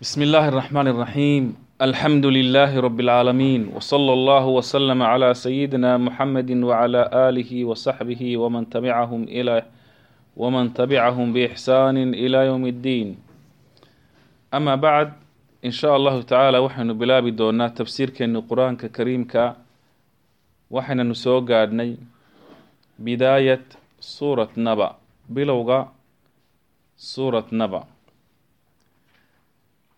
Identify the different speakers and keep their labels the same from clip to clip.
Speaker 1: بسم الله الرحمن الرحيم الحمد لله رب العالمين وصلى الله وسلم على سيدنا محمد وعلى آله وصحبه ومن تبعهم إلى ومن تبعهم بإحسان إلى يوم الدين أما بعد إن شاء الله تعالى waxaynu bilaabi doonaa tafsiirkeeni qur-aanka kariimka waxaynanu soo gaadhnay bidaayat suurat naba bilowga suurat naba suurat naba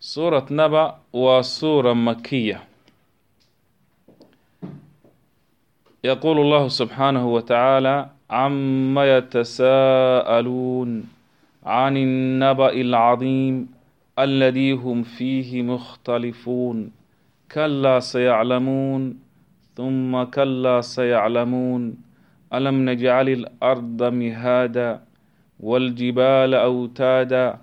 Speaker 1: سورة نبأ وسورة مكية. يقول الله سبحانه وتعالى عما يتساءلون عن النبأ العظيم الذي هم فيه مختلفون كلا سيعلمون ثم كلا سيعلمون ألم نجعل الأرض مهادا والجبال أوتادا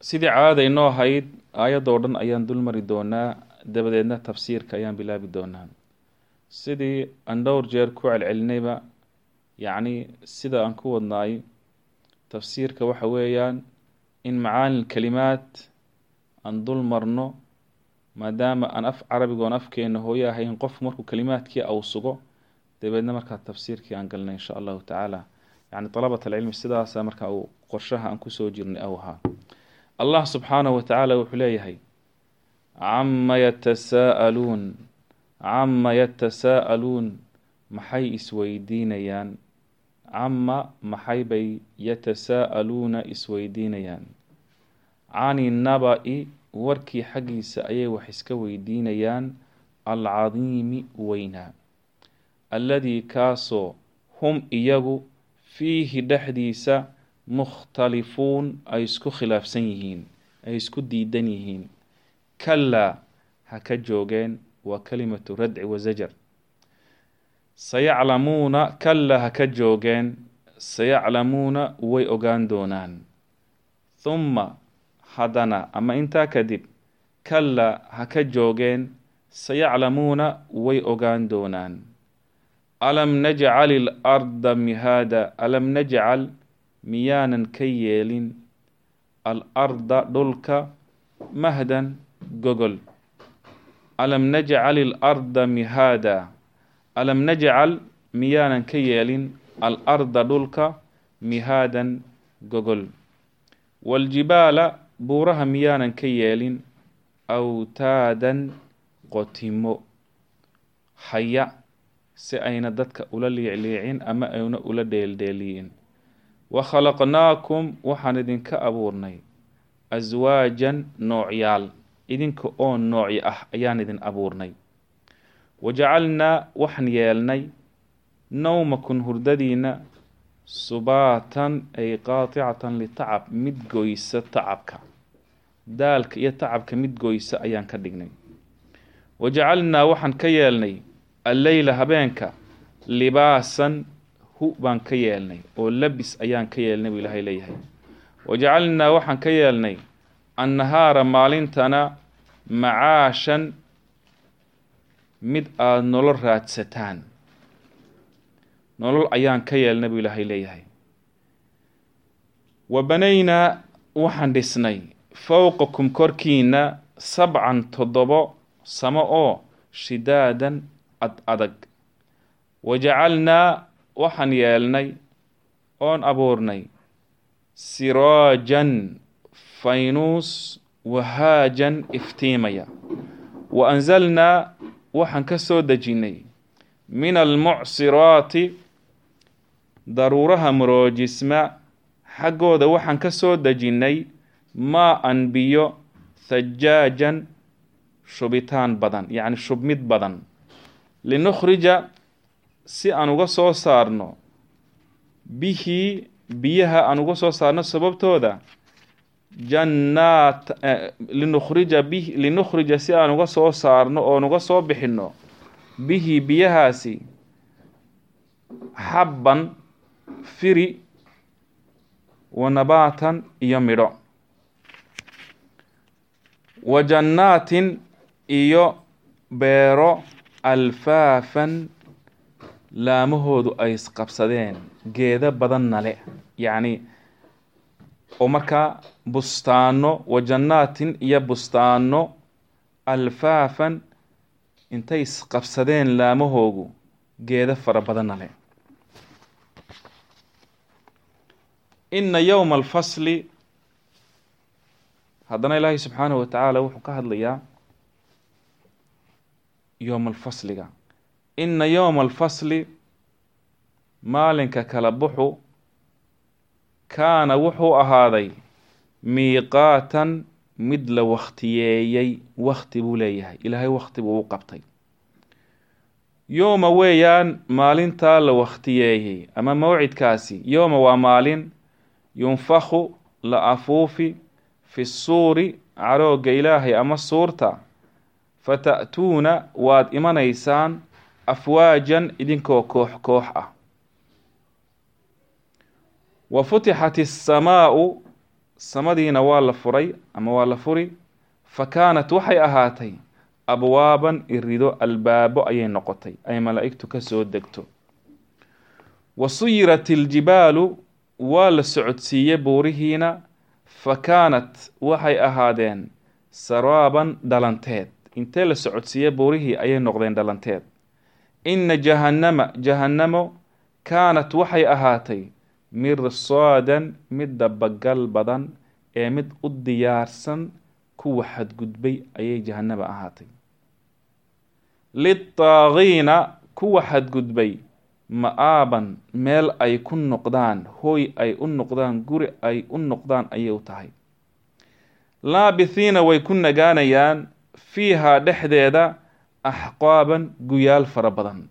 Speaker 1: sidii caada inoo ahayd aayadoo dhan ayaan dul mari doonaa dabadeedna tafsiirka ayaan bilaabi doonaa. Sidii aan dhowr jeer ku celcelinayba yacni sida aan ku wadnaay tafsiirka waxa weeyaan in macaani kalimaad aan dul marno maadaama aan af carabigoon afkeena hooyo ahayn qofku markuu kalimaadkii au sugo dabeedna markaa tafsiirkii aan galnay insha allahu tacaala. Yani dalabat alcilmi sidaasa markaa uu qorshaha aan ku soo jirnay aw ahaa allah subxaanahu wa tacaala wuxuu leeyahay cama yatasaa'aluun cama yatasaa'aluun maxay isweydiinayaan? Cama maxay bay yatasaa'aluuna isweydiinayaan? Cani naba'i warkii xaggiisa ayay wax iska weydiinayaan alcadiimi weynaa alladii kaasoo hum iyagu fiihi dhexdiisa mukhtalifuun ay isku khilaafsan yihiin ay isku diidan yihiin. Kalaa ha ka joogeen waa kalimatu radci wazajar sayaclamuuna kalaa ha ka joogeen sayaclamuuna way ogaan doonaan. Thumma haddana ama intaa kadib kalaa ha ka joogeen sayaclamuuna way ogaan doonaan. Alam najcal ilarda mihaada alam najcal miyaanan ka yeelin al arda dhulka mahdan gogol. Alam najcal ilarda mihaada. Alam najcal miyaanan ka yeelin al arda dhulka mihaadan gogol. Waaljibaala buuraha miyaanan ka yeelin awtaadan qotimo. Haya si ayna dadka ula liicliicin ama ayna ula dheeldheeliyin wakhalaqnaakum waxaan idinka abuurnay aswaajan noocyaal idinka oo nooci ah ayaan idin abuurnay. Wajacalnaa waxaan yeelnay nowmakum hurdadiina subaatan ay qaaticatan litacab mid goysa tacabka. Daalka iyo tacabka mid goysa ayaan ka dhignay. Wajacalnaa waxaan ka yeelnay alleyla habeenka libaasan hu baan ka yeelnay oo labis ayaan ka yeelnay buu ilaahay leeyahay. Wajacalnaa waxaan ka yeelnay annahaara maalintana macaashan mid aada nolol raadsataan. Nolol ayaan ka yeelnay buu ilaahay leeyahay. Wa banaynaa waxaan dhisnay fowqakum korkiina sabcan toddobo samo oo shidaadan ad adag wajacalnaa waxaan yeelnay oon abuurnay. Siraajan faynuus wahaajan iftiimaya. Wa anzalnaa waxaan ka soo dejinnay min almucsiraati daruuraha maroojisma xaggooda waxaan ka soo dejinnay maa an biyo thajaajan shubitaan badan yacni shubmid badan. Linukhrija si aan uga soo saarno bihi biyaha aan uga soo saarno sababtooda jannaat linukhrija bih linukhrija si aan uga soo saarno oon uga soo bixinno bihi biyahaasi xabban firi wa nabaatan iyo midho. Wa jannaatin iyo beero alfaafan laamahoodu ay isqabsadeen geedo badanna le yacni oo markaa bustaano wa jannaatin iyo bustaano alfaafan intay isqabsadeen laamahoogu geedo fara badanna le ina yowma alfasli haddana ilaahay subxaanahu wa tacaala wuxuu ka hadlayaa yowma alfasliga ina yowma alfasli maalinka kala buxu kaana wuxuu ahaaday miiqaatan mid la wakhtiyeeyey wakhti buu leeyahay. Ilaahay wakhti buu u qabtay. Yooma weeyaan maalintaa la wakhtiyeeyey. Ama mawcidkaasi yooma waa maalin yunfakhu la afuufi fi suuri carooga ilaahay ama suurta fata'tuuna waad imanaysaan afwaajan idinkoo koox koox ah wa futixat isamaau samadiina waa la furay ama waa la furi fa kaanat waxay ahaatay abwaaban irido albaabo ayay noqotay ay malaa'igtu ka soo degto wa suyirat iljibaalu waa la socodsiiyey buurihiina fa kaanat waxay ahaadeen saraaban dhalanteed intee la socodsiiyey buurihii ayay noqdeen dhalanteed inna jahannama jahannamo kaanat waxay ahaatay mirsaadan mid dabagal badan ee mid u diyaarsan kuwa xadgudbay ayay jahannaba ahaatay. Litaagiina kuwa xadgudbay ma-aaban meel ay ku noqdaan hooy ay u noqdaan guri ay u noqdaan ayay u tahay. Laabithiina way ku nagaanayaan fiihaa dhexdeeda axqaaban guyaal fara badan.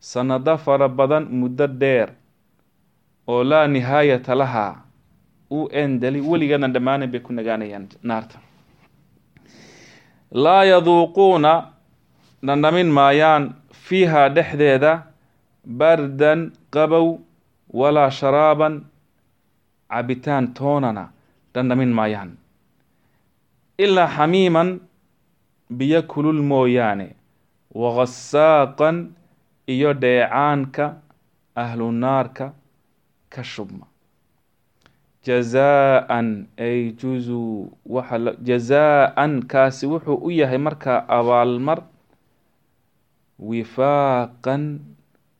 Speaker 1: Sanado fara badan muddo dheer oo laa nihaayata lahaa u endeli weligeedna dhammaanan bay ku nagaanayaan naarta. Laa yaduuquuna dhandhamin maayaan fiihaa dhexdeeda bardan qabow walaa sharaaban cabitaan toonana dhandhamin maayaan. Ilaa xamiiman biyo kulul mooyaane wagasaaqan iyo dheecaanka ahlu naarka ka shubma. Jazaa-an ay juzuu waxa jazaa-an kaasi wuxuu u yahay markaa abaalmar wifaaqan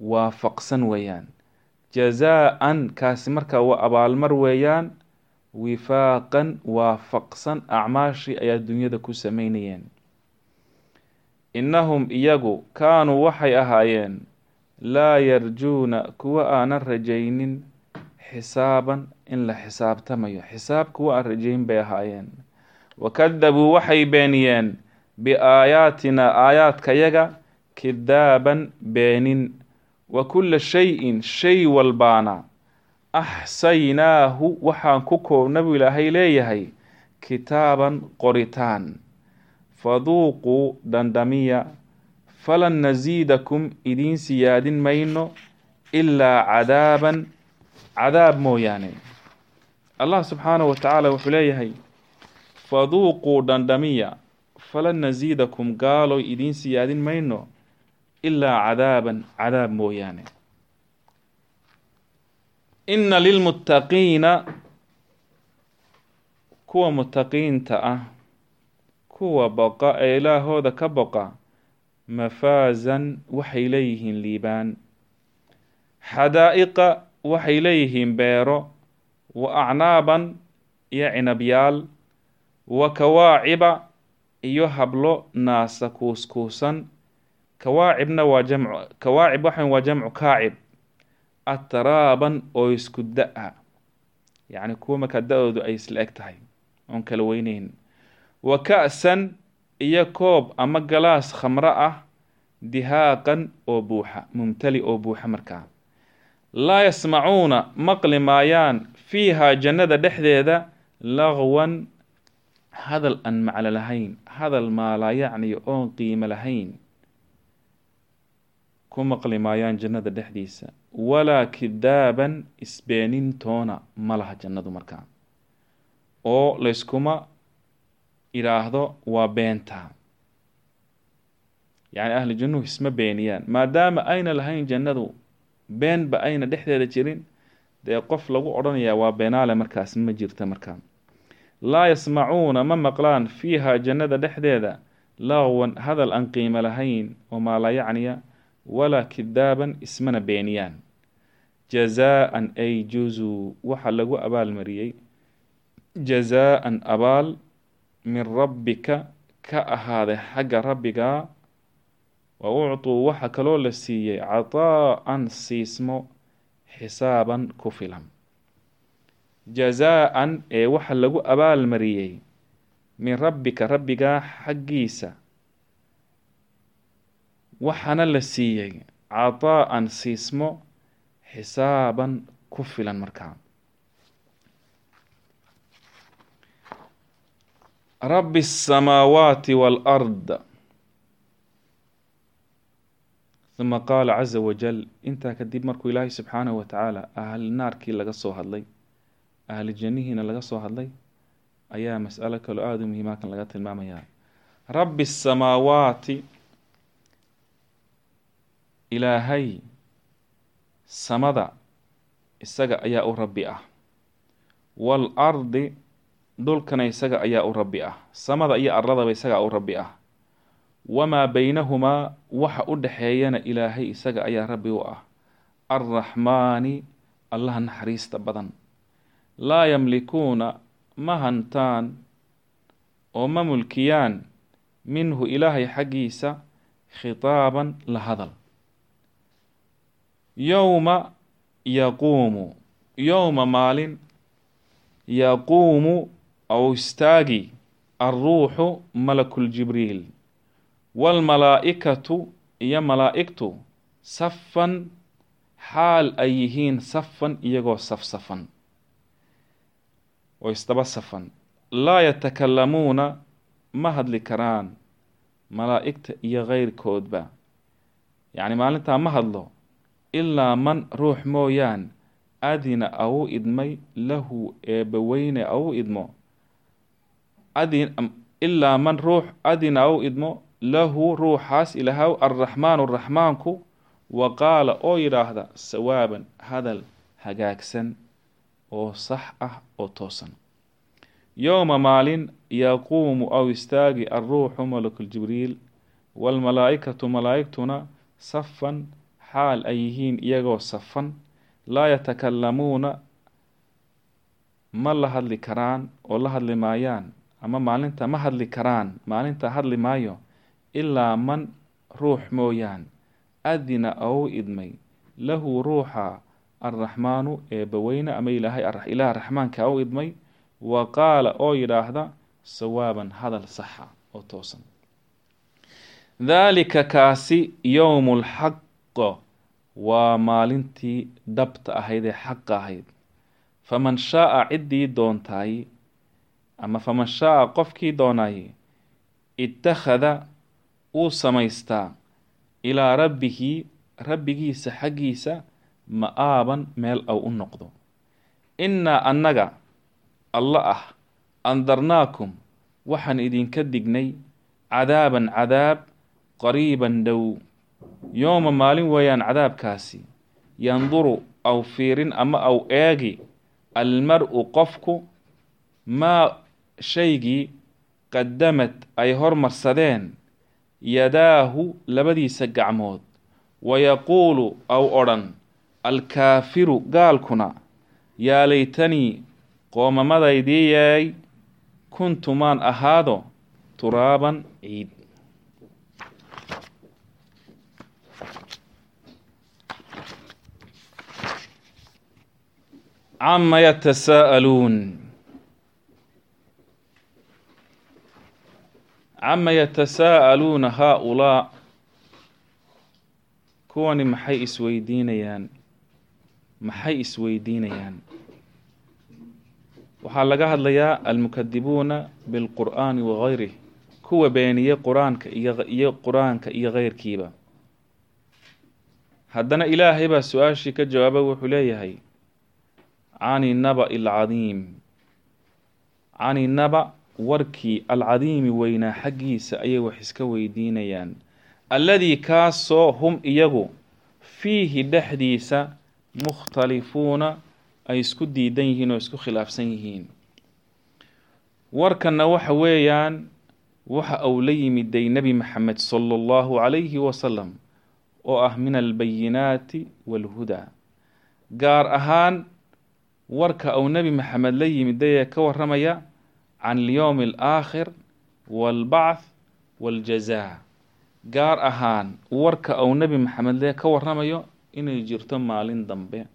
Speaker 1: waafaqsan weeyaan. Jazaa-an kaasi markaa waa abaalmar weeyaan wifaaqan waafaqsan acmaashii ay adduunyada ku sameynayeen innahum iyagu kaanuu waxay ahaayeen laa yarjuuna kuwa aanan rajaynin xisaaban in la xisaabtamayo. Xisaab kuwa aan rajayn bay ahaayeen. Wakadabuu waxay beeniyeen biaayaatina aayaadkayaga kidaaban beenin. Wa kulla shay-in shay walbaana axsaynaahu waxaan ku koobna buu ilaahay leeyahay kitaaban qoritaan faduuquu dhandhamiya falan nasiidakum idiin siyaadin mayno ilaa cadaaban cadaab mooyaane allah subxaanahu wa tacaala wuxuu leeyahay faduuquu dhandhamiya falan nasiidakum gaaloy idiin siyaadin mayno ilaa cadaaban cadaab mooyaane inna lilmuttaqiina kuwa muttaqiinta ah kuwa boqa ee ilaahooda ka boqa mafaasan waxay leeyihiin liibaan. Xadaa'iqa waxay leeyihiin beero wa acnaaban iyo cinabyaal wa kawaaciba iyo hablo naasa kuuskuusan. Kawaacibna waa jamcu kawaacib waxan waa jamcu kaacib ataraaban oo isku da'a. Yacni kuwa markaa da'oodu ay isla eg tahay oon kala weyneyn wa ka-san iyo koob ama galaas khamro ah dihaaqan oo buuxa mumtali oo buuxa markaa laa yasmacuuna maqli maayaan fiihaa jannada dhexdeeda lagwan hadal aan maclo lahayn hadal maalaa yacni oon qiimo lahayn. Ku maqli maayaan jannada dhexdiisa. Walaa kidaaban isbeenintoona ma laha jannadu markaa oo layskuma idhaahdo waa beentaa yacni ahlu jannuhu isma beeniyaan. Maadaama ayna lahayn jannadu beenba ayna dhexdeeda jirin dee qof lagu odhanayaa waa beenaale markaas ma jirta markaa. Laa yasmacuuna ma maqlaan fiiha jannada dhexdeeda laqwan hadal aan qiimo lahayn oo maalaa yacniya walaa kidaaban ismana beeniyaan. Jazaa-an ay juzuu waxaa lagu abaalmariyey jazaa-an abaal min rabbika ka ahaaday xagga rabbigaa wa uctuu waxa kaloo la siiyey cataa-an siismo xisaaban ku filan. Jazaa-an ee waxa lagu abaalmariyey min rabbika rabbigaa xaggiisa waxaana la siiyey cataa-an siismo xisaaban ku filan markaa rabbi الsamaawaati wاlأrd uma qaala caza wajal intaa kadib markuu ilaahay subxaanahu wa tacaala ahli naarkii laga soo hadlay ahli jannihiina laga soo hadlay ayaa mas'alo kaloo aada u muhiimakan laga tilmaamayaa rabbi الsamaawaati ilaahay samada isaga ayaa u rabbi ah waalardi dhulkana isaga ayaa u rabbi ah. Samada iyo arladaba isagaa u rabbi ah. Wamaa beynahumaa waxa u dhexeeyana ilaahay isaga ayaa rabbi u ah. Arraxmaani allaha naxariista badan. Laa yamlikuuna ma hantaan oo ma mulkiyaan minhu ilaahay xaggiisa khitaaban la hadal. Yowma yaquumu yowma maalin yaquumu aw istaagi alruuxu malakuljibriil waalmalaa'ikatu iyo malaa'igtu safan xaal ay yihiin safan iyagoo safsafan oo isdaba safan laa yatakalamuuna ma hadli karaan malaa'igta iyo keyrkoodba yacni maalintaa ma hadlo ilaa man ruux mooyaan adina au idmay lahu eebbaweyne au idmo ilaa man ruux adina au idmo lahu ruuxaas ilahaw arraxmaanu raxmaanku wa qaala oo yidhaahda sawaaban hadal hagaagsan oo sax ah oo toosan. Yowma maalin yaquumu aw istaagi alruuxu malakuljibriil waalmalaa'ikatu malaa'igtuna safan xaal ay yihiin iyagoo safan laa yatakalamuuna ma la hadli karaan oo la hadli maayaan ama maalinta ma hadli karaan maalinta hadli maayo ilaa man ruux mooyaan. Adina ou idmay lahu ruuxa arraxmaanu eebbaweyne ama ilaahay ilaah raxmaanka u idmay wa qaala oo yidhaahda sawaaban hadal saxa oo toosan. Daalika kaasi yowmu lxaq waa maalintii dhabta ahayd ee xaqa ahayd. Faman shaaa ciddii doontaay ama faman shaaa qofkii doonaay ittakhada uu samaystaa ilaa rabbihi rabbigiisa xaggiisa ma-aaban meel aw u noqdo. Innaa annaga alla ah andarnaakum waxaan idinka dignay cadaaban cadaab qariiban dhow. Yooma maalin weeyaan cadaabkaasi yanduru aw fiirin ama aw eegi almar-u qofku maa shaygii qadamad ay hormarsadeen yadaahu labadiisa gacmood wayaquulu aw odhan alkaafiru gaalkuna yaa laytanii qoomamadaydii yeey kuntumaan ahaado turaaban ciid. Cama yatasaa'aluun cama yatasaa'aluuna haa-ulaa kuwani maxay isweydiinayaan? Maxay isweydiinayaan? Waxaa laga hadlayaa almukadibuuna bilqur'aani wagayrih kuwa beeniye qur'aanka iyo qur'aanka iyo keyrkiiba haddana ilaahay baa su'aashii ka jawaaba wuxuu leeyahay cani naba'i alcadiim cani naba warkii alcadiimi weynaa xaggiisa ayay wax iska weydiinayaan. Alladii kaasoo hum iyagu fiihi dhexdiisa mukhtalifuuna ay isku diidan yihiin oo isku khilaafsan yihiin. Warkanna waxa weeyaan waxa uu la yimiday nebi maxamed sala allahu calayhi wasalam oo ah min albayinaati waalhudaa gaar ahaan warka uu nebi maxamed la yimiday ee ka waramaya can alyowmi alaakhir waalbacth waaljazaa gaar ahaan warka uu nebi maxamed le ka waramayo inay jirto maalin dambe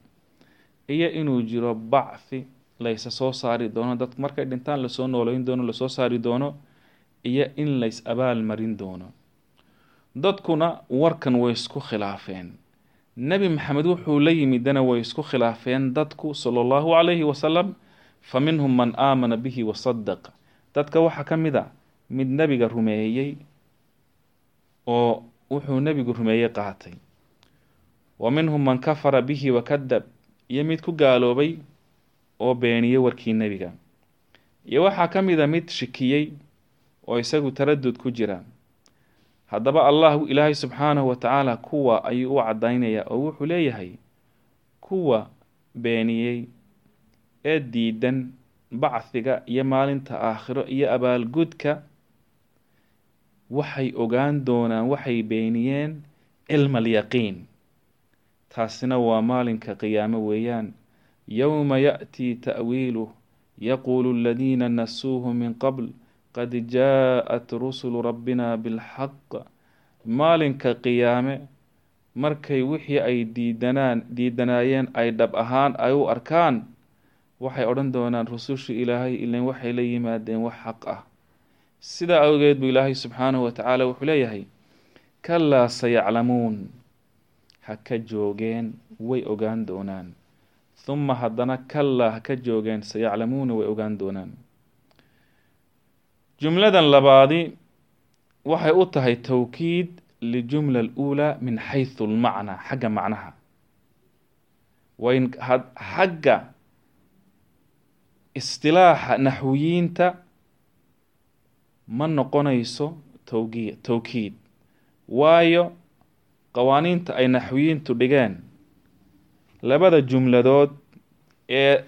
Speaker 1: iyo inuu jiro bacthi laysa soo saari doono dadku markay dhintaan la soo nooleyn doono la soo saari doono iyo in lays abaal marin doono dadkuna warkan way isku khilaafeen nebi maxamed wuxuu la yimidana way isku khilaafeen dadku sala allahu calayhi wasalam fa minhum man aamana bihi wasadaq dadka waxaa ka mid a mid nebiga rumeeyey oo wuxuu nebigu rumeeyey qaatay wa minhum man kafara bihi wakadab iyo mid ku gaaloobay oo beeniyey warkii nebiga iyo waxaa ka mid a mid shikiyey oo isagu taradud ku jira haddaba allah ilaahay subxaanahu wa tacaala kuwa ayuu u caddaynayaa oo wuxuu leeyahay kuwa beeniyey ee diidan bacdiga iyo maalinta aakhiro iyo abaalgudka waxay ogaan doonaan waxay beeniyeen cilma alyaqiin. Taasina waa maalinka qiyaamo weeyaan. Yowma yaأtii ta'wiiluh yaquulu aladiina nasuuhu min qabl qad jaaءat rusulu rabbina bilxaq maalinka qiyaame markay wixii ay diidanaan diidanaayeen ay dhab ahaan ay u arkaan waxay odhan doonaan rusushii ilaahay ilan waxay la yimaadeen wax xaq ah. Sidaa awgeed buu ilaahay subxaanahu wa tacaala wuxuu leeyahay kalaa sayaclamuun ha ka joogeen way ogaan doonaan. Huma haddana kalaa ha ka joogeen sayaclamuuna way ogaan doonaan. Jumladan labaadi waxay u tahay towkiid lijumla aluulaa min xaysu almacnaa xagga macnaha. Wayn xagga istilaaxa naxwiyiinta ma noqonayso towgi towkiid waayo qawaaniinta ay naxwiyiintu dhigeen labada jumladood ee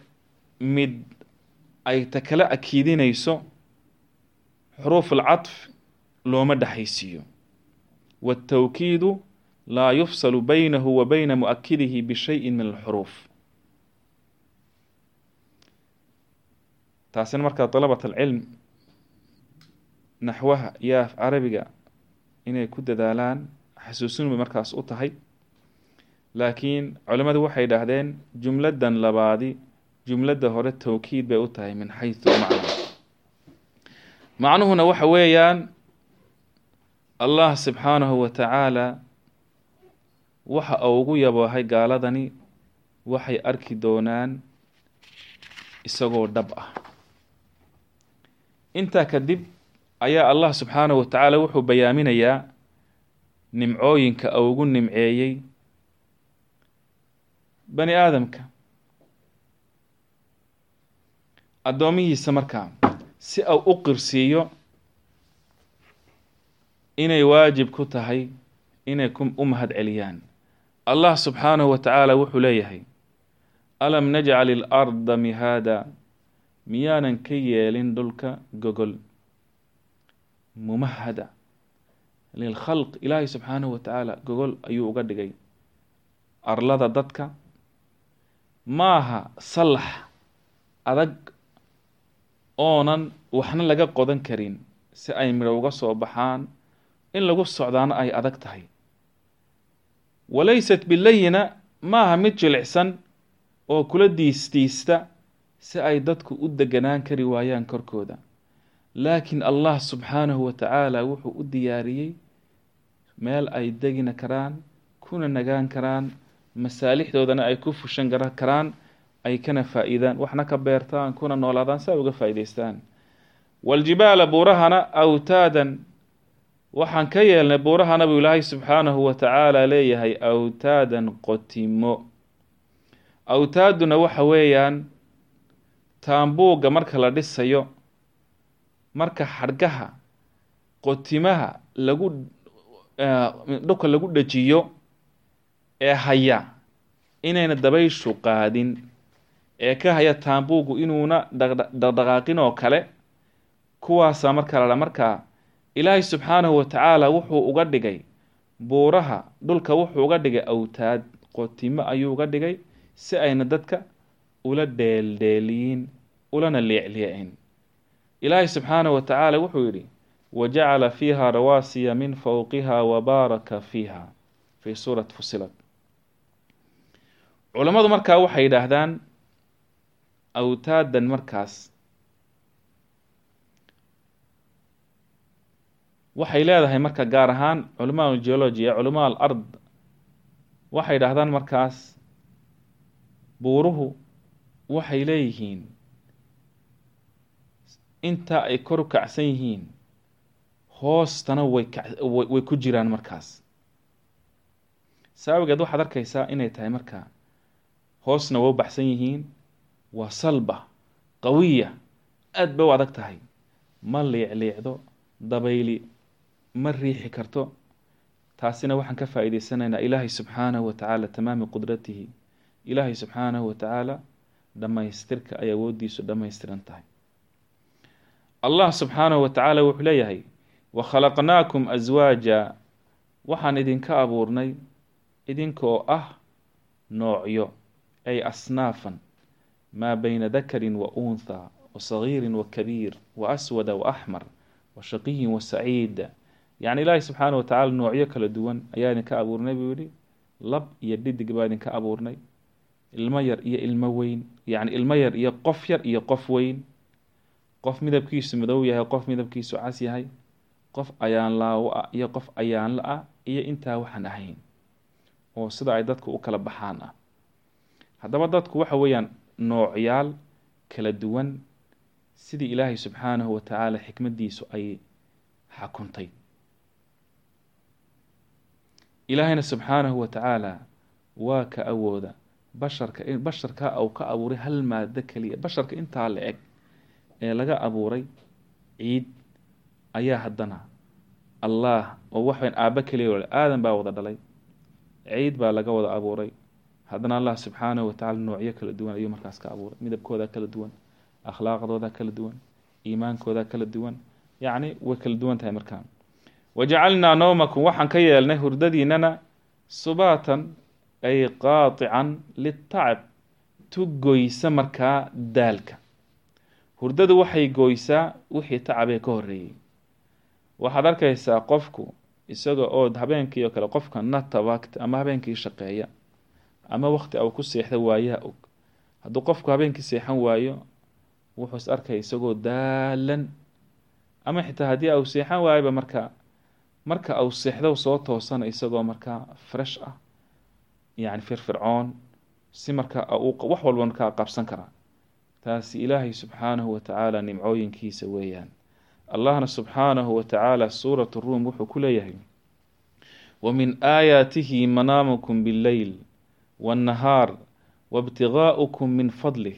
Speaker 1: mid ay ta kala akiidinayso xuruuf alcadf looma dhexaysiiyo waatawkiidu laa yufsalu baynahu wa bayna mu'akidihi bishayin min alxuruuf taasina markaa dalabat alcilm naxwaha iyo af carabiga inay ku dadaalaan xasuusin bay markaas u tahay. Laakiin culimmadu waxay idhaahdeen jumladan labaadi jumladda hore towkiid bay u tahay min xaysu macna. Macnuhuna waxa weeyaan allah subxaanahu wa tacaala waxa uu ugu yaboohay gaaladani waxay arki doonaan isagoo dhab ah intaa kadib ayaa allah subxaanahu wa tacaala wuxuu bayaaminayaa nimcooyinka ugu nimceeyey bani aadamka. Addoomihiisa markaa si uu u qirsiiyo inay waajib ku tahay inay u mahad celiyaan. Allah subxaanahu wa tacaala wuxuu leeyahay alam najcal ilarda mihaada miyaanan ka yeelin dhulka gogol mumahada. Lilkhalq ilaahay subxaanahu wa tacaala gogol ayuu uga dhigay arlada dadka. Maaha sallax adag oonan waxna laga qodan karin si ay midho uga soo baxaan. In lagu socdaana ay adag tahay. Walaysat bilayina maaha mid jilicsan oo kula diistiista si ay dadku u deganaan kari waayaan korkooda. Laakiin allah subxaanahu wa tacaala wuxuu u diyaariyey meel ay degina karaan kuna nagaan karaan masaalixdoodana ay ku fushan karaan ay kana faa-iidaan waxna ka beertaan kuna noolaadaan si ay uga faa-iideystaan waljibaala buurahana awtaadan waxaan ka yeelnay buurahana buu ilaahay subxaanahu wa tacaala leeyahay awtaadan qotimo. Awtaaduna waxa weeyaan taambuugga marka la dhisayo marka xadhgaha qotimaha lagu dhulka lagu dhajiyo ee haya inayna dabayshu qaadin ee ka haya taambuuggu inuuna dhaqdhaqaaqin oo kale kuwaasaa marka la dha markaa ilaahay subxaanahu wa tacaala wuxuu uga dhigay buuraha dhulka wuxuu uga dhigay awtaad qotimo ayuu uga dhigay si ayna dadka ula dheeldheeliyin ulana leecleecin ilaahay subxaanahu wa tacaala wuxuu yidhi wajacala fiiha rawaasiya min fowqiha wabaaraka fiiha fii suurati fusilat culammadu markaa waxay yidhaahdaan awtaadan markaas waxay leedahay marka gaar ahaan culamaa geology ee culamaa al waxay yidhaahdaan markaas buuruhu waxay leeyihiin inta ay kor u kacsan yihiin hoostana way way ku jiraan markaas. Saawigeed waxaad arkaysaa inay tahay markaa hoosna waa u baxsan yihiin waa salba qawiya aada bay u adag tahay. Ma liicliicdo dabayli ma riixi karto. Taasina waxaan ka faa-iideysanaynaa ilaahay subxaanahu wa tacaala tamaami qudratihi. Ilaahay subxaanahu wa tacaala dhammaystirka ay awooddiisu dhammaystiran tahay allah subxaanahu wa tacaala wuxuu leeyahay wakhalaqnaakum aswaaja waxaan idinka abuurnay idinkoo ah noocyo ay asnaafan maa bayna dakarin wa unthaa wa sagiirin wa kabiir wa aswada wa axmar wa shaqiyin wa saciid. Yacni ilaahay subxaana wa tacala noocyo kala duwan ayaa idinka abuurnay buu yihi lab iyo dhidig baa idinka abuurnay. Ilmo yar iyo ilmo weyn yacni ilmo yar iyo qof yar iyo qof weyn qof midabkiisu madow yahay qof midabkiisu cas yahay qof ayaan laawo ah iyo qof ayaanla ah iyo intaa waxaan ahayn oo sida ay dadku u kala baxaan ah. Haddaba dadku waxa weeyaan noocyaal kala duwan sidii ilaahay subxaanahu wa tacaala xikmaddiisu ay xakuntay. Ilaahayna subxaanahu wa tacaala waa ka awooda basharka basharka uu ka abuuray hal maado keliya basharka intaa la eg ee laga abuuray ciid ayaa haddana allah oo waxayn aabba keliya aadan baa wada dhalay. Ciid baa laga wada abuuray. Haddana allah subxaanahu wa tacala noocyo kala duwan ayuu markaas ka abuuray. Midabkooda kala duwan akhlaaqdooda kala duwan iimaankooda kala duwan yacni way kala duwan tahay markaa wajacalnaa nawmakum waxaan ka yeelnay hurdadiinana subaatan ay qaatican litacab tu goysa markaa daalka hurdadu waxay goysaa wixii tacabee ka horeeyey waxaad arkaysaa qofku isaga oo habeenkii oo kale qofka natawagt ama habeenkii shaqeeya ama wakti au ku seexda waayaha og. Hadduu qofku habeenkii seexan waayo wuxuu is arkaya isagoo daalan ama xitaa haddii au seexan waayoba markaa marka au seexdo soo toosana isagoo markaa fresh ah yacni firfircoon si markaa wax walba markaa qabsan karaa taasi ilaahay subxaanahu wa tacaala nimcooyinkiisa weeyaan. Allahna subxaanahu wa tacaala suurat ruum wuxuu ku leeyahay wa min aayaatihi manaamukum billeyl waannahaar waibtigaa'ukum min fadlih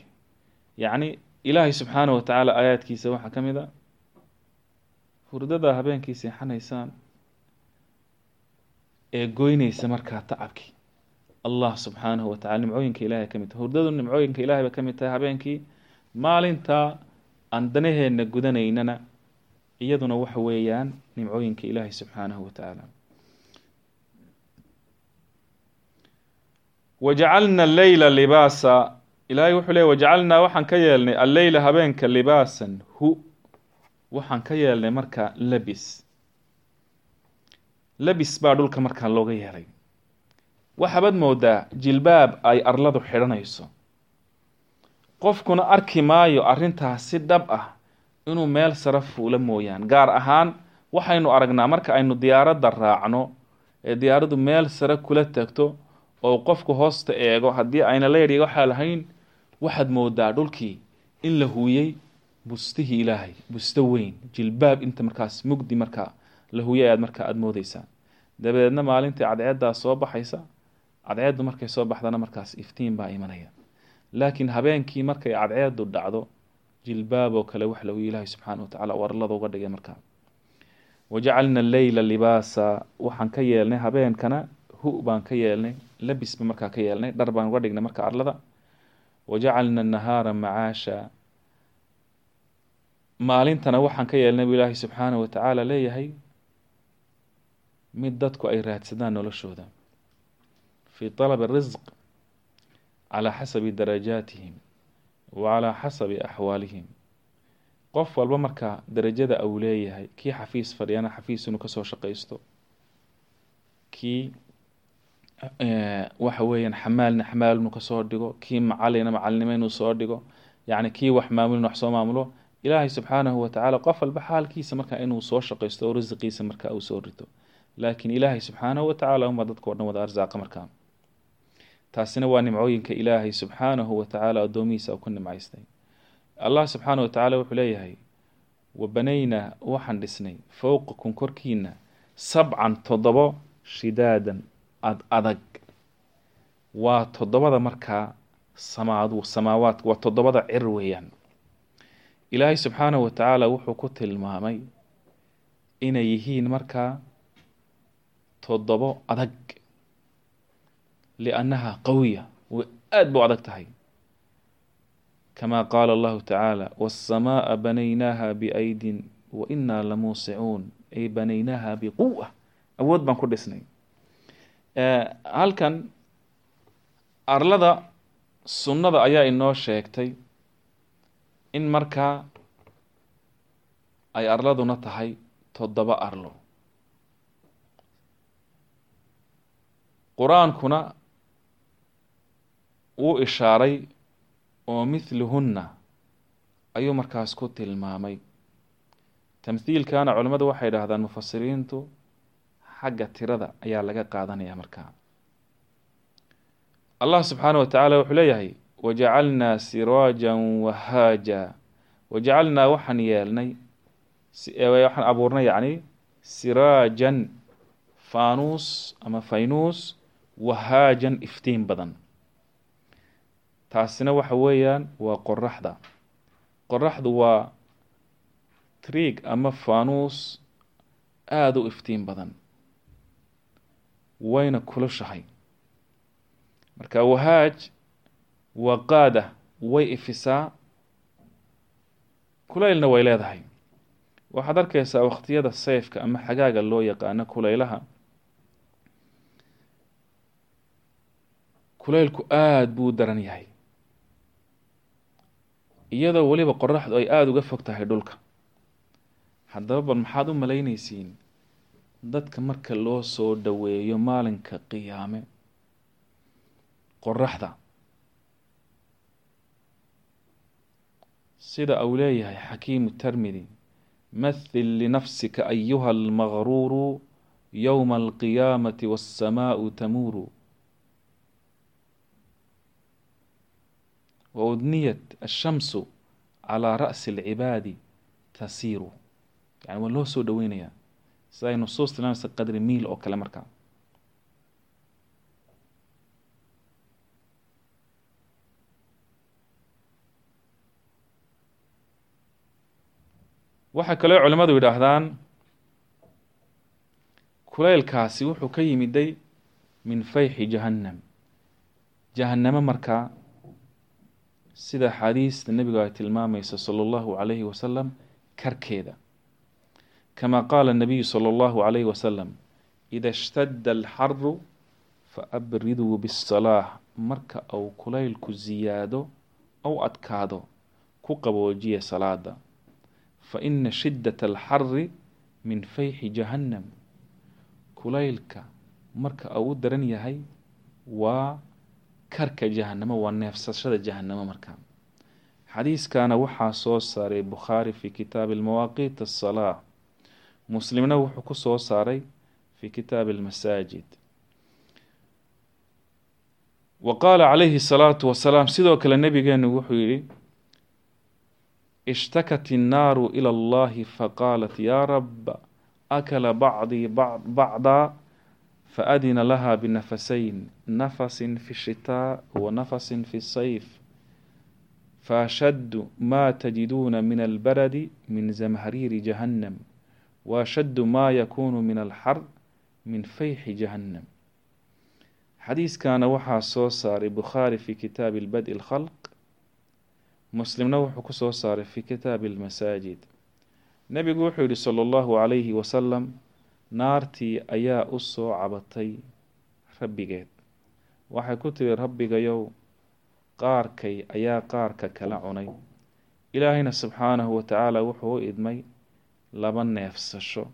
Speaker 1: yacni ilaahay subxaanahu wa tacaala aayaadkiisa waxaa ka mid a hurdada habeenkii seexanaysaan ee goynaysa markaa tacabkii allah subxaanahu wa tacala nimcooyinka ilahay ka mid tahay. Hurdadu nimcooyinka ilahay bay ka mid tahay habeenkii maalintaa aan danaheenna gudanaynana iyaduna waxa weeyaan nimcooyinka ilaahay subxaanahu wa tacaala wajacalna alleyla libaasa. Ilaahay wuxuu leey wajacalnaa waxaan ka yeelnay alleyla habeenka libaasan. Hu waxaan ka yeelnay markaa labis. Labis baa dhulka markaa looga yeelay. Waxaabad moodaa jilbaab ay arladu xidhanayso qofkuna arki maayo arrintaas si dhab ah inuu meel sare fuula mooyaan. Gaar ahaan waxaynu aragnaa marka aynu diyaaradda raacno ee diyaaraddu meel sare kula tagto oo qofku hoosta eego haddii ayna leedhi waxaa lahayn waxaad moodaa dhulkii in la huuyey bustihii ilaahay busto weyn jilbaab inta markaas mugdi markaa la huuyay aad markaa aada moodeysaa dabadeedna maalintii cadceeddaa soo baxaysa cadceeddu markay soo baxdana markaas iftiin baa imanaya laakiin habeenkii markay cadceedu dhacdo jilbaaboo kale wax lagu ilaahay subxaana watacaala warlada uga dhigay markaa wajacalna leyla libaasa waxaan ka yeelnay habeenkana hu baan ka yeelnay labisba markaa ka yeelnay dhar baan uga dhignay marka arlada. Wajacalna nahaara macaasha maalintana waxaan ka yeelnay buu ilaahay subxaana watacaala leeyahay mid dadku ay raadsadaan noloshooda. Fii alabi risq calaa xasabi darajaatihim wa calaa xasabi axwaalihim qof walba markaa darajada uu leeyahay kii xafiis fadhiyana xafiis inuu ka soo shaqaysto kii waxa weeyaan xamaalna xamaal inuu ka soo dhigo kii macalina macalinimo inuu soo dhigo yacni kii wax maamulin wax soo maamulo ilaahay subxaanahu watacaala qof walba xaalkiisa markaa inuu soo shaqaysto oo risiqiisa markaa uu soo rito laakiin ilaahay subxaanahu watacaala unbaa dadka dhan wada arsaaqa markaa taasina waa nimcooyinka ilaahay subxaanahu watacaala addoomihiisa uu ku nimcaystay. Allah subxaana watacaala wuxuu leeyahay wabanaynaa waxaan dhisnay fowqakum korkiina sabcan toddobo shidaadan ad adag. Waa toddobada markaa samaad samaawaadka waa toddobada cir weeyaan. Ilaahay subxaanahu watacaala wuxuu ku tilmaamay inay yihiin markaa toddobo adag liannaha qawiya way aada bu adag tahay kama qaala allahu tacaala waasamaaa banaynaaha biaydin wa inaa lamuusicuun ay banaynaaha biquwa awood baan ku dhisnay halkan arlada sunnada ayaa inoo sheegtay in markaa ay arladuna tahay toddoba arlo qur'aankuna wuu ishaaray oo mithluhunna ayuu markaas ku tilmaamay. Tamthiilkana culimmadu waxay idhaahdaan mufasiriintu xagga tirada ayaa laga qaadanaya markaa allah subxaana watacaala wuxuu leeyahay wajacalnaa siraajan wahaaja wajacalnaa waxaan yeelnay waxaan abuurnay yacni siraajan faanuus ama faynuus wahaajan iftiin badan taasina waxa weeyaan waa qoraxda qoraxdu waa triig ama faanuus aada u iftiin badan wayna kulushahay marka wahaaj waa qaada way ifisaa kulaylna way leedahay. Waxaad arkaysaa waqtiyada sayfka ama xagaaga loo yaqaano kulaylaha. Kulaylku aada buu daran yahay iyadoo weliba qoraxdu ay aada uga fog tahay dhulka. Haddaba bal maxaad u malaynaysiin dadka marka loo soo dhoweeyo maalinka qiyaame? Qoraxda sida uu leeyahay xakiimu termidi mathil linafsika ayuha almaqruuru yowma alqiyaamati waasamaau tamuuru waudniyat ashamsu calaa ra'si alcibaadi tasiiru yani waa loo soo dhoweynayaa sida ay nusuus tilmaamaysa qadri miil oo kale markaa waxaa kaloo culimmadu yidhaahdaan kulaylkaasi wuxuu ka yimiday min fayxi jahannam jahannamo markaa sida axaadiista nebigu ay tilmaamaysa sala allahu calayhi wasalam karkeeda. Kama qaala nabiyu sala allahu calayhi wasalam ida ishtadda alxaru faabriduu bisalaah marka uu kulaylku siyaado ou adkaado ku qaboojiya salaada fa ina shiddat alxari min fayxi jahannam. Kulaylka marka uu u daran yahay waa karka jahanamo waa neefsashada jahanamo marka. Xadiiskana waxaa soo saaray bukhaari fi kitaabi lmawaaqiit asalaa muslimna wuxuu ku soo saaray fi kitaabi almasaajid. Wa qaala calayhi salaatu wasalaam sidoo kale nabigeenu wuxuu yihi ishtakat innaaru ila allahi faqaalat yaa rab akala bacdii bacdaa فأذن لها بنفسين نفس في الشتاء ونفس في الصيف. فأشد ما تجدون من البرد من زمهرير جهنم وأشد ما يكون من الحر من فيح جهنم. حديث كان وحى صوصار بخاري في كتاب البدء الخلق مسلم نوح صوصار في كتاب المساجد. نبي قوحي صلى الله عليه وسلم naartii ayaa u soo cabatay rabbigeed. Waxay ku tiri rabbigayow qaarkay ayaa qaarka kala cunay. Ilaahayna subxaanahu wa tacaala wuxuu u idmay laba neefsasho.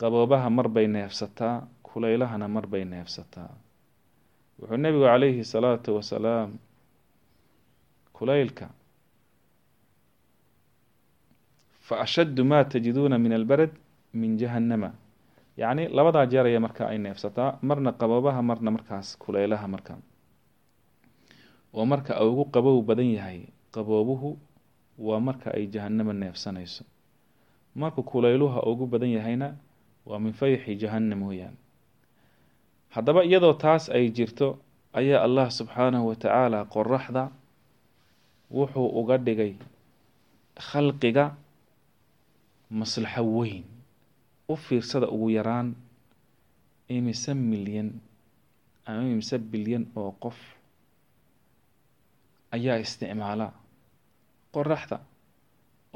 Speaker 1: Qaboobaha marbay neefsataa kulaylahana marbay neefsataa. Wuxuu nebigu calayhi salaatu wasalaam kulaylka fa ashaddu ma tajiduuna min albarad min jahannama. Yacni labadaa jeer aya markaa ay neefsataa marna qaboobaha marna markaas kulaylaha markaa. Oo marka ugu qabow badan yahay qaboobuhu waa marka ay jahannama neefsanayso. Marka kulayluha ugu badan yahayna waa min fayxi jahannam weyaan haddaba iyadoo taas ay jirto ayaa allah subxaanahu wa tacaala qoraxda wuxuu uga dhigay khalqiga maslaxo weyn u fiirsada ugu yaraan imise milyan ama imise bilyan oo qof ayaa isticmaala qoraxda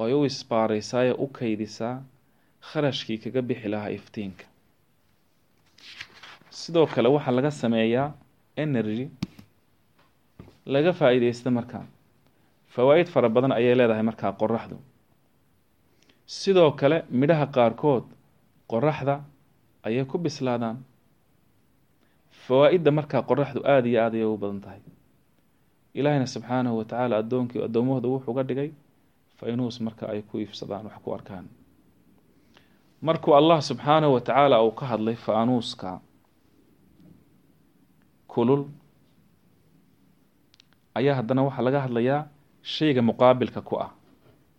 Speaker 1: ay u isbaaraysaayee u kaydisaa kharashkii kaga bixi lahaa iftiinka. Sidoo kale waxaa laga sameeyaa energy laga faa-iideysta markaa fawaa-id fara badan ayay leedahay markaa qoraxdu sidoo kale midhaha qaarkood qoraxda ayay ku bislaadaan. Fawaa-idda markaa qoraxdu aada iyo aada ayay u badan tahay. Ilaahina subxaanahu watacaala addoonkii addoommahooda wuxuu ga dhigay faynuus marka ay ku iifsadaan wax ku arkaan. Markuu allah subxaanahu wa tacaala uu ka hadlay faanuuska kulul ayaa haddana waxaa laga hadlayaa shayga muqaabilka ku ah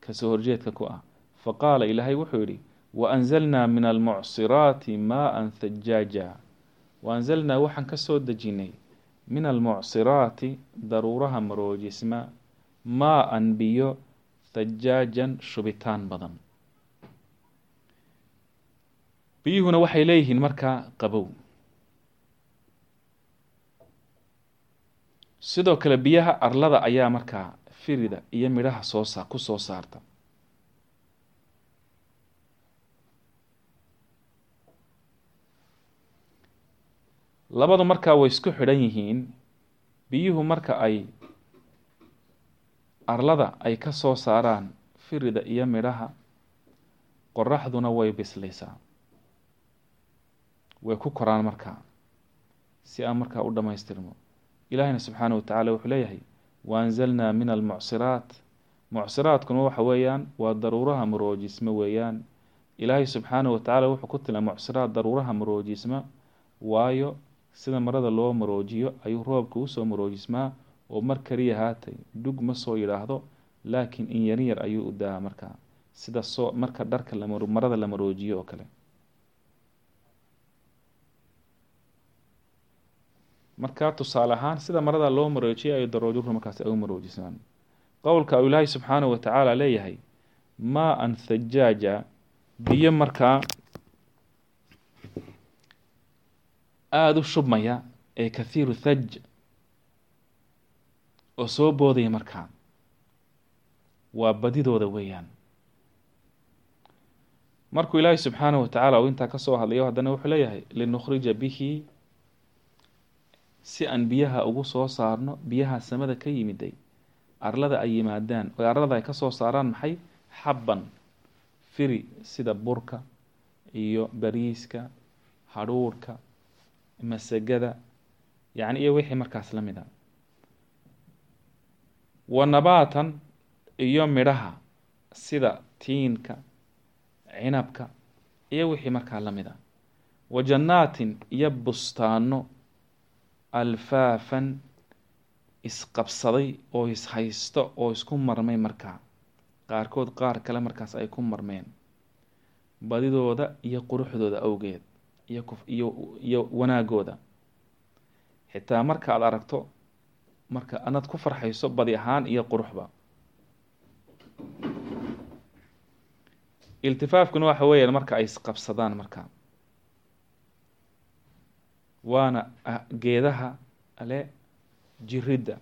Speaker 1: ka soo horjeedka ku ah. Fa qaala ilaahay wuxuu yidhi wa anzalnaa min almucsiraati maa-an thajaaja wa anzalnaa waxaan ka soo dejinay min almucsiraati daruuraha maroojisma maa-an biyo thajaajan shubitaan badan biyuhuna waxay leeyihiin markaa qabow sidoo kale biyaha arlada ayaa markaa firida iyo midhaha soo sa ku soo saarta labadu markaa way isku xidhan yihiin biyuhu marka ay arlada ay ka soo saaraan firida iyo midhaha qoraxduna way bislaysaa. Way ku koraan markaa si aan markaa u dhammaystirmo. Ilaahina subxaana wa tacala wuxuu leeyahay wa anzalnaa min almucsiraat mucsiraadkuna waxa weeyaan waa daruuraha maroojisma weeyaan. Ilaahay subxaana wa tacala wuxuu ku tilaa mucsiraat daruuraha maroojisma waayo sida marada loo maroojiyo ayuu roobka u soo maroojismaa oo mar kaliya haatay. Dhug ma soo yidhaahdo laakiin in yar yar ayuu u daa markaa sida soo marka dharka marada la maroojiyo oo kale. Markaa tusaale ahaan sida marada loo maroojiyay ay daroojuru markaas ay u maroojismaan qowlka uu ilaahay subxaanahu wa tacaala leeyahay maa an thajaaja biyo markaa aada u shubmaya ee kathiiru thaj oo soo boodaya markaa waa badidooda weeyaan. Markuu ilaahay subxaanahu wa tacaala uu intaa ka soo hadlayo haddana wuxuu leeyahay linukhrija bihi si aan biyaha ugu soo saarno biyaha samada ka yimiday arlada ay yimaadaan oo arlada ay ka soo saaraan maxay? Xabban firi sida burka iyo bariiska hadhuurhka masagada yacni iyo wixii markaas la mid a. Wa nabaatan iyo midhaha sida tiinka cinabka iyo wixii markaa la mid a. Wa jannaatin iyo bustaano alfaafan isqabsaday oo ishaysto oo isku marmay markaa. Qaarkood qaar kale markaas ay ku marmeen. Badidooda iyo quruxdooda awgeed iyo iyo iyo wanaagooda. Xitaa marka aad aragto marka anaad ku farxayso badi ahaan iyo quruxba. Iltifaafkuna waxa weeyaan marka ay isqabsadaan marka. Waana geedaha ale jiridda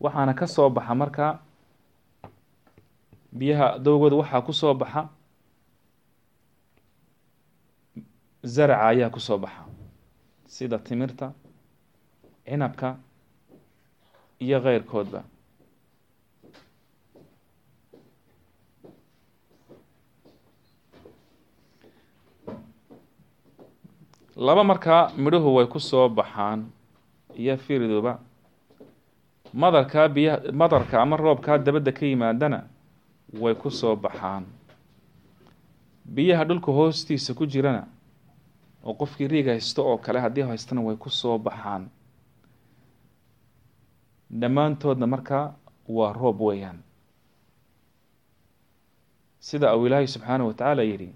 Speaker 1: waxaana ka soo baxa markaa biyaha dowgooda waxaa ku soo baxa zaraca ayaa ku soo baxa. Sida timirta cinabka iyo keyrkoodba laba markaa midhuhu way ku soo baxaan iyo firiduba madarkaa biyaha madarka ama roobkaa dabadda ka yimaadana way ku soo baxaan. Biyaha dhulka hoostiisa ku jirana oo qofkii riig haysto oo kale haddii haystana way kusoo baxaan dhammaantoodna markaa waa roob weeyaan sida uu ilaahay subxaanahu watacaala yidhi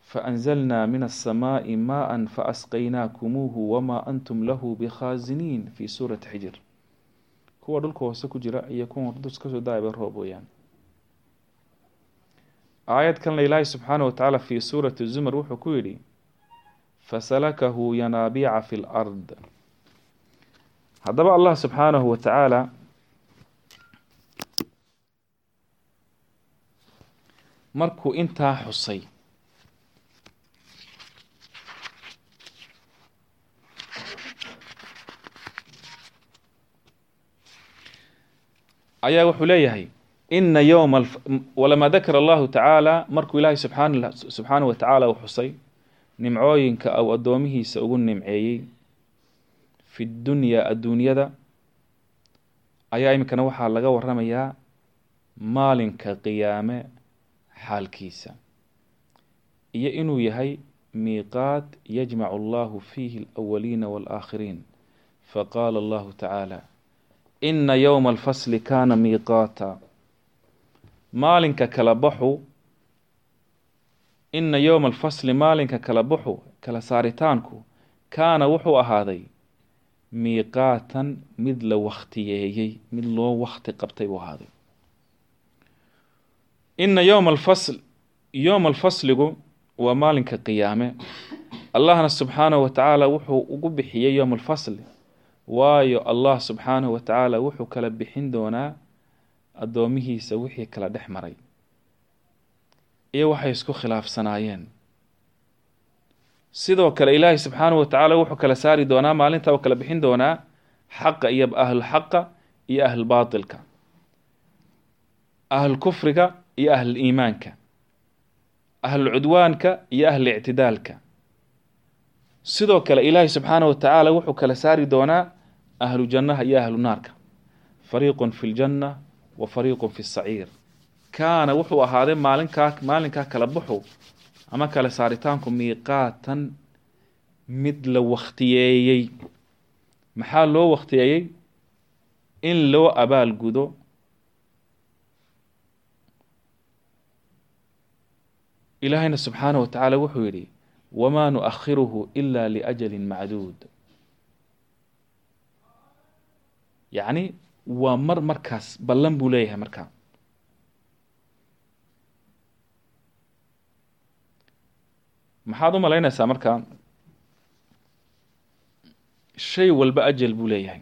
Speaker 1: faanzalnaa min aلsamaaءi maءa faasqaynaakumuuhu wamaa antum lahu bikhaasiniin fi suurati xijir kuwa dhulka hoose ku jira iyo kuwa dus kasoo daayaba roob weeyaan aayad kalena ilaahay subxaanahu watacaala fi suurati zumar wuxuu ku yidhi fasalakahu yanaabiica fi lard haddaba allah subxaanahu wa tacaala markuu intaa xusay ayaa wuxuu leeyahay ina yowma walamaa dakara allahu tacaala markuu ilaahay subxaan subxaanahu wa tacaala uu xusay nimcooyinka ou addoomihiisa ugu nimceeyey fi dunyaa adduunyada ayaa iminkana waxaa laga waramayaa maalinka qiyaame xaalkiisa iyo inuu yahay miiqaat yajmacu allahu fiihi alawaliina waalaakhiriin faqaala allahu tacaala ina yowma alfasli kaana miiqaata. Maalinka kala baxu ina yowma alfasli maalinka kala baxu kala saaritaanku kaana wuxuu ahaaday miiqaatan mid la wakhtiyeeyey mid loo wakti qabtay buu ahaaday. Ina yowma alfasl yowma alfasligu waa maalinka qiyaame. Allahna subxaanahu wa tacaala wuxuu ugu bixiyey yowma alfasli waayo allah subxaanahu wa tacaala wuxuu kala bixin doonaa addoomihiisa wixii kala dhex maray iyo waxay isku khilaafsanaayeen. Sidoo kale ilaahay subxaanahu wa tacaala wuxuu kala saari doonaa maalinta uu kala bixin doonaa xaqa iyo ahlulxaqa iyo ahlulbaatilka ahlulkufriga iyo ahluliimaanka ahlulcudwaanka iyo ahlulictidaalka sidoo kale ilaahay subxaanahu wa tacaala wuxuu kala saari doonaa ahlu jannaha iyo ahlu naarka. Fariiqun fi ljanna wa fariiqun fi saciir kaana wuxuu ahaaday maalinkaa maalinkaa kala baxu ama kala saaritaanku miiqaatan mid la wakhtiyeeyey maxaa loo wakhtiyeeyey in loo abaal gudo. Ilaahayna subxaanahu wa tacaala wuxuu yidhi wamaa nuakhiruhu ila liajalin macduud. Yacni waa mar markaas ballan buu leeyahay markaa maxaad u malaynaysaa markaa shay walba ajal buu leeyahay.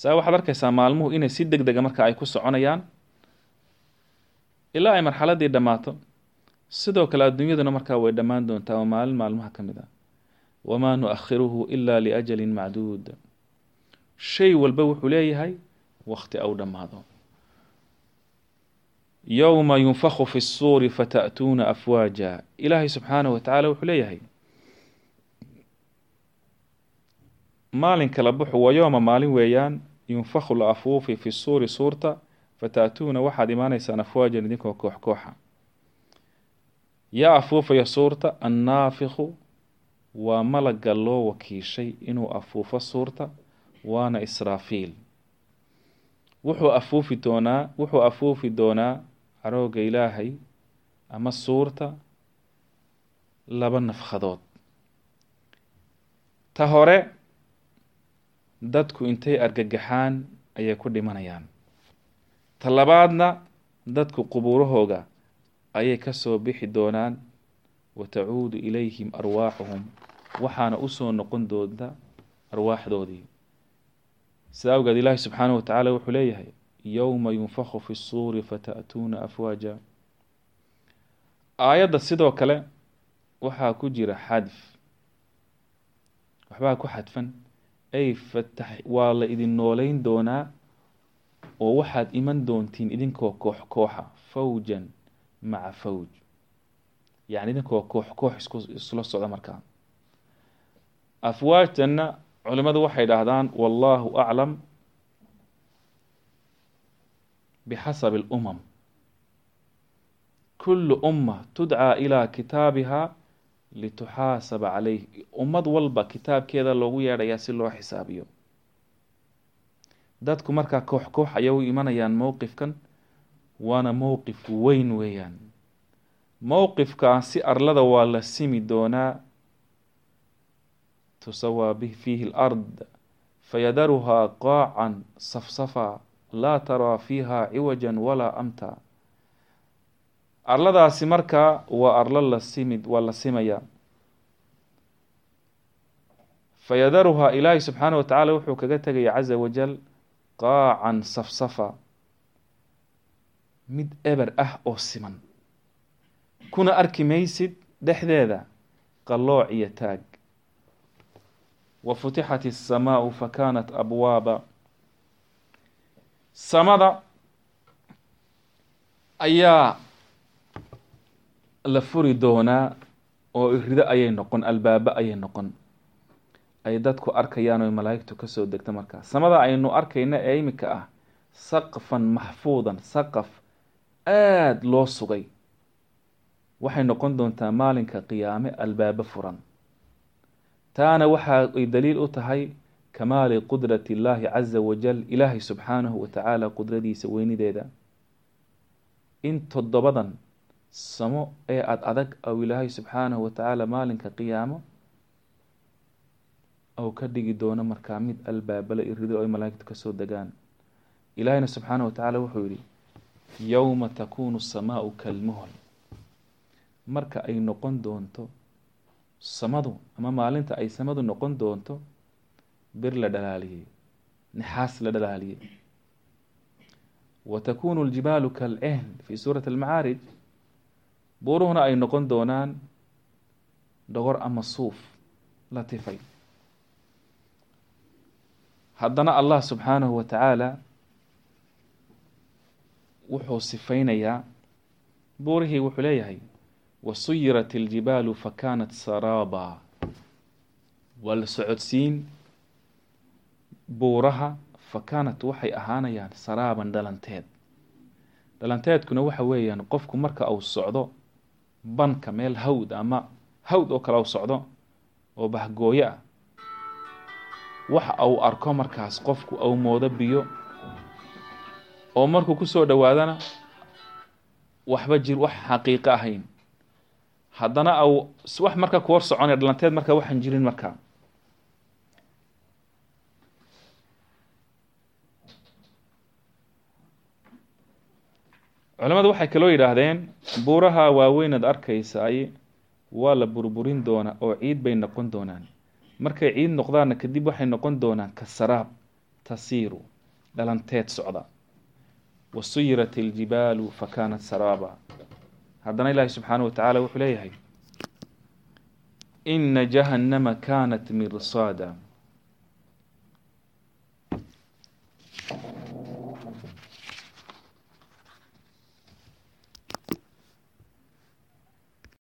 Speaker 1: Saa waxaad arkaysaa maalmuhu inay si deg dega marka ay ku soconayaan ilaa ay marxaladii dhammaato. Sidoo kale adduunyaduna markaa way dhammaan doontaa oo maalin maalmaha ka mid ah. Wamaa nuakhiruhu ila liajalin macduud. Shay walba wuxuu leeyahay wakti au dhammaado yowma yunfaku fi الsuuri fata'tuuna afwaaja ilaahay subxaanahu wa tacaala wuxuu leeyahay maalin kala buxu waa yooma maalin weeyaan yunfaku la afuufi fi suuri suurta fata'tuuna waxaad imaanaysaan afwaajan idinkoo koox kooxa yaa afuufaya suurta annaafiku waa malagga loo wakiishay inuu afuufo suurta waana israafiil wuxuu afuufi doonaa wuxuu afuufi doonaa carooga ilaahay ama suurta laba nafkhadood ta hore dadku intay argagaxaan ayay ku dhimanayaan. Ta labaadna dadku qubuurahooga ayay ka soo bixi doonaan wa tacuudu ilayhim arwaaxuhum waxaana u soo noqon doonta arwaaxdoodii. Sida awgeed ilaahi subxaanahu wa tacaala wuxuu leeyahay yowma yunfakhu fi suuri fata'tuuna afwaaja aayadda sidoo kale waxaa ku jira xadf waxbaa ku xadfan ay fatax waa la idin nooleyn doonaa oo waxaad iman doontiin idinkoo koox kooxa fawjan maca fawj yacni idinkoo koox koox isku isla socda markaa afwaajtanna culimadu waxay dhahdaan wallahu aclam bixasabi alumam kullu umma tudcaa ilaa kitaabiha lituxaasaba calayh ummad walba kitaabkeeda loogu yeedhayaa si loo xisaabiyo dadku markaa koox koox ayay u imanayaan mowqifkan waana mowqif weyn weeyaan mowqifkaasi arlada waa la simi doonaa tusawaa fiihi alard fayadaruhaa qaacan safsafa laa taraa fiiha ciwajan walaa amta. Arladaasi markaa waa arlo la simid waa la simaya. Fayadaruhaa ilaahi subxaanah wa tacaala wuxuu kaga tegaya caza wajal qaacan safsafa. Mid eber ah oo siman. Kuna arki maysid dhexdeeda qallooc iyo taag. Wa futixat الsamaau fakanat abwaaba samada ayaa la furi doonaa oo irido ayay noqon albaabo ayay noqon. Ay dadku arkayaan oy malaa'igtu ka soo degta markaa samada aynu arkayna ee imika ah saqfan maxfuudan saqaf aada loo sugay. Waxay noqon doontaa maalinka qiyaame albaabo furan. Taana waxa ay daliil u tahay kamaali qudrati illaahi caza wajal ilaahay subxaanahu wa tacaala qudradiisa weynideeda. In toddobadan samo ee ad adag ou ilaahay subxaanahu wa tacaala maalinka qiyaamo ou ka dhigi doono markaa mid albaabala irido ay malaa'igtu ka soo degaan. Ilaahayna subxaanahu wa tacaala wuxuu yihi yowma takuunu samaau kalmuhol marka ay noqon doonto samadu ama maalinta ay samadu noqon doonto bir la dhalaaliyey naxaas la dhalaaliyey wa takunu ljibaalu kalcehn fi suurati almacaarij buuruhuna ay noqon doonaan dhogor ama suuf la tifay. Haddana allah subxaanahu wa tacaala wuxuu sifaynayaa buurihii wuxuu leeyahay wasuyirat iljibaalu fakanat saraaba waa la socodsiin buuraha fakanat waxay ahaanayaan saraaban dhalanteed. Dhalanteedkuna waxa weeyaan qofku marka uu socdo banka meel hawd ama hawd oo kale u socdo oo bahgooyo ah waxa uu arko markaas qofku uu moodo biyo oo markuu ku soo dhowaadana waxba jir wax xaqiiqo ahayn. Haddana wax marka ku hor soconaya dhalanteed marka waxaan jirin markaa culamadu waxay kaloo yidhaahdeen buuraha waaweynaad arkaysaay waa la burburin doonaa oo ciid bay noqon doonaan. Markay ciid noqdaanna kadib waxay noqon doonaan ka saraab tasiiru dhalanteed socda. Wasuyirat iljibaalu fakanat saraaba. Haddana ilaahi subxaanahu wa tacaala wuxuu leeyahay ina jahannama kanat mirsaada